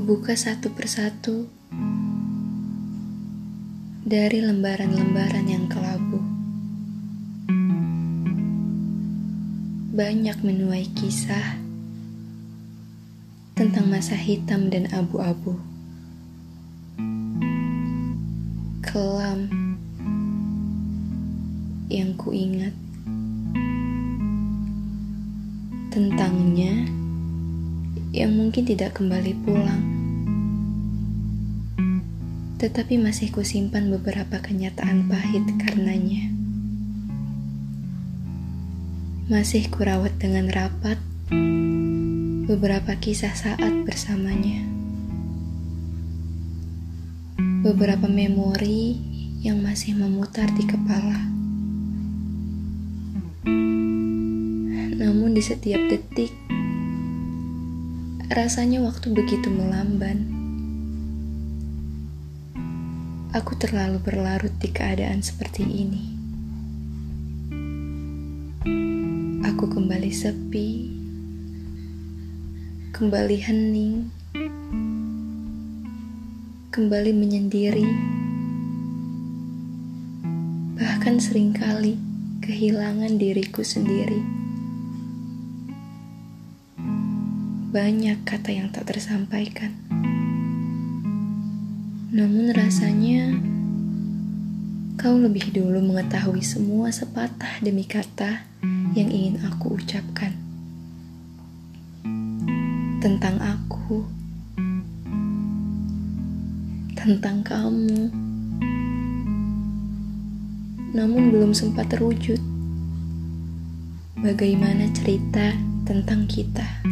buka satu persatu dari lembaran-lembaran yang kelabu. Banyak menuai kisah tentang masa hitam dan abu-abu. Kelam yang kuingat tentangnya yang mungkin tidak kembali pulang. Tetapi masih kusimpan beberapa kenyataan pahit karenanya. Masih kurawat dengan rapat beberapa kisah saat bersamanya. Beberapa memori yang masih memutar di kepala. Namun di setiap detik Rasanya waktu begitu melamban. Aku terlalu berlarut di keadaan seperti ini. Aku kembali sepi, kembali hening, kembali menyendiri, bahkan sering kali kehilangan diriku sendiri. Banyak kata yang tak tersampaikan. Namun rasanya kau lebih dulu mengetahui semua sepatah demi kata yang ingin aku ucapkan. Tentang aku. Tentang kamu. Namun belum sempat terwujud. Bagaimana cerita tentang kita?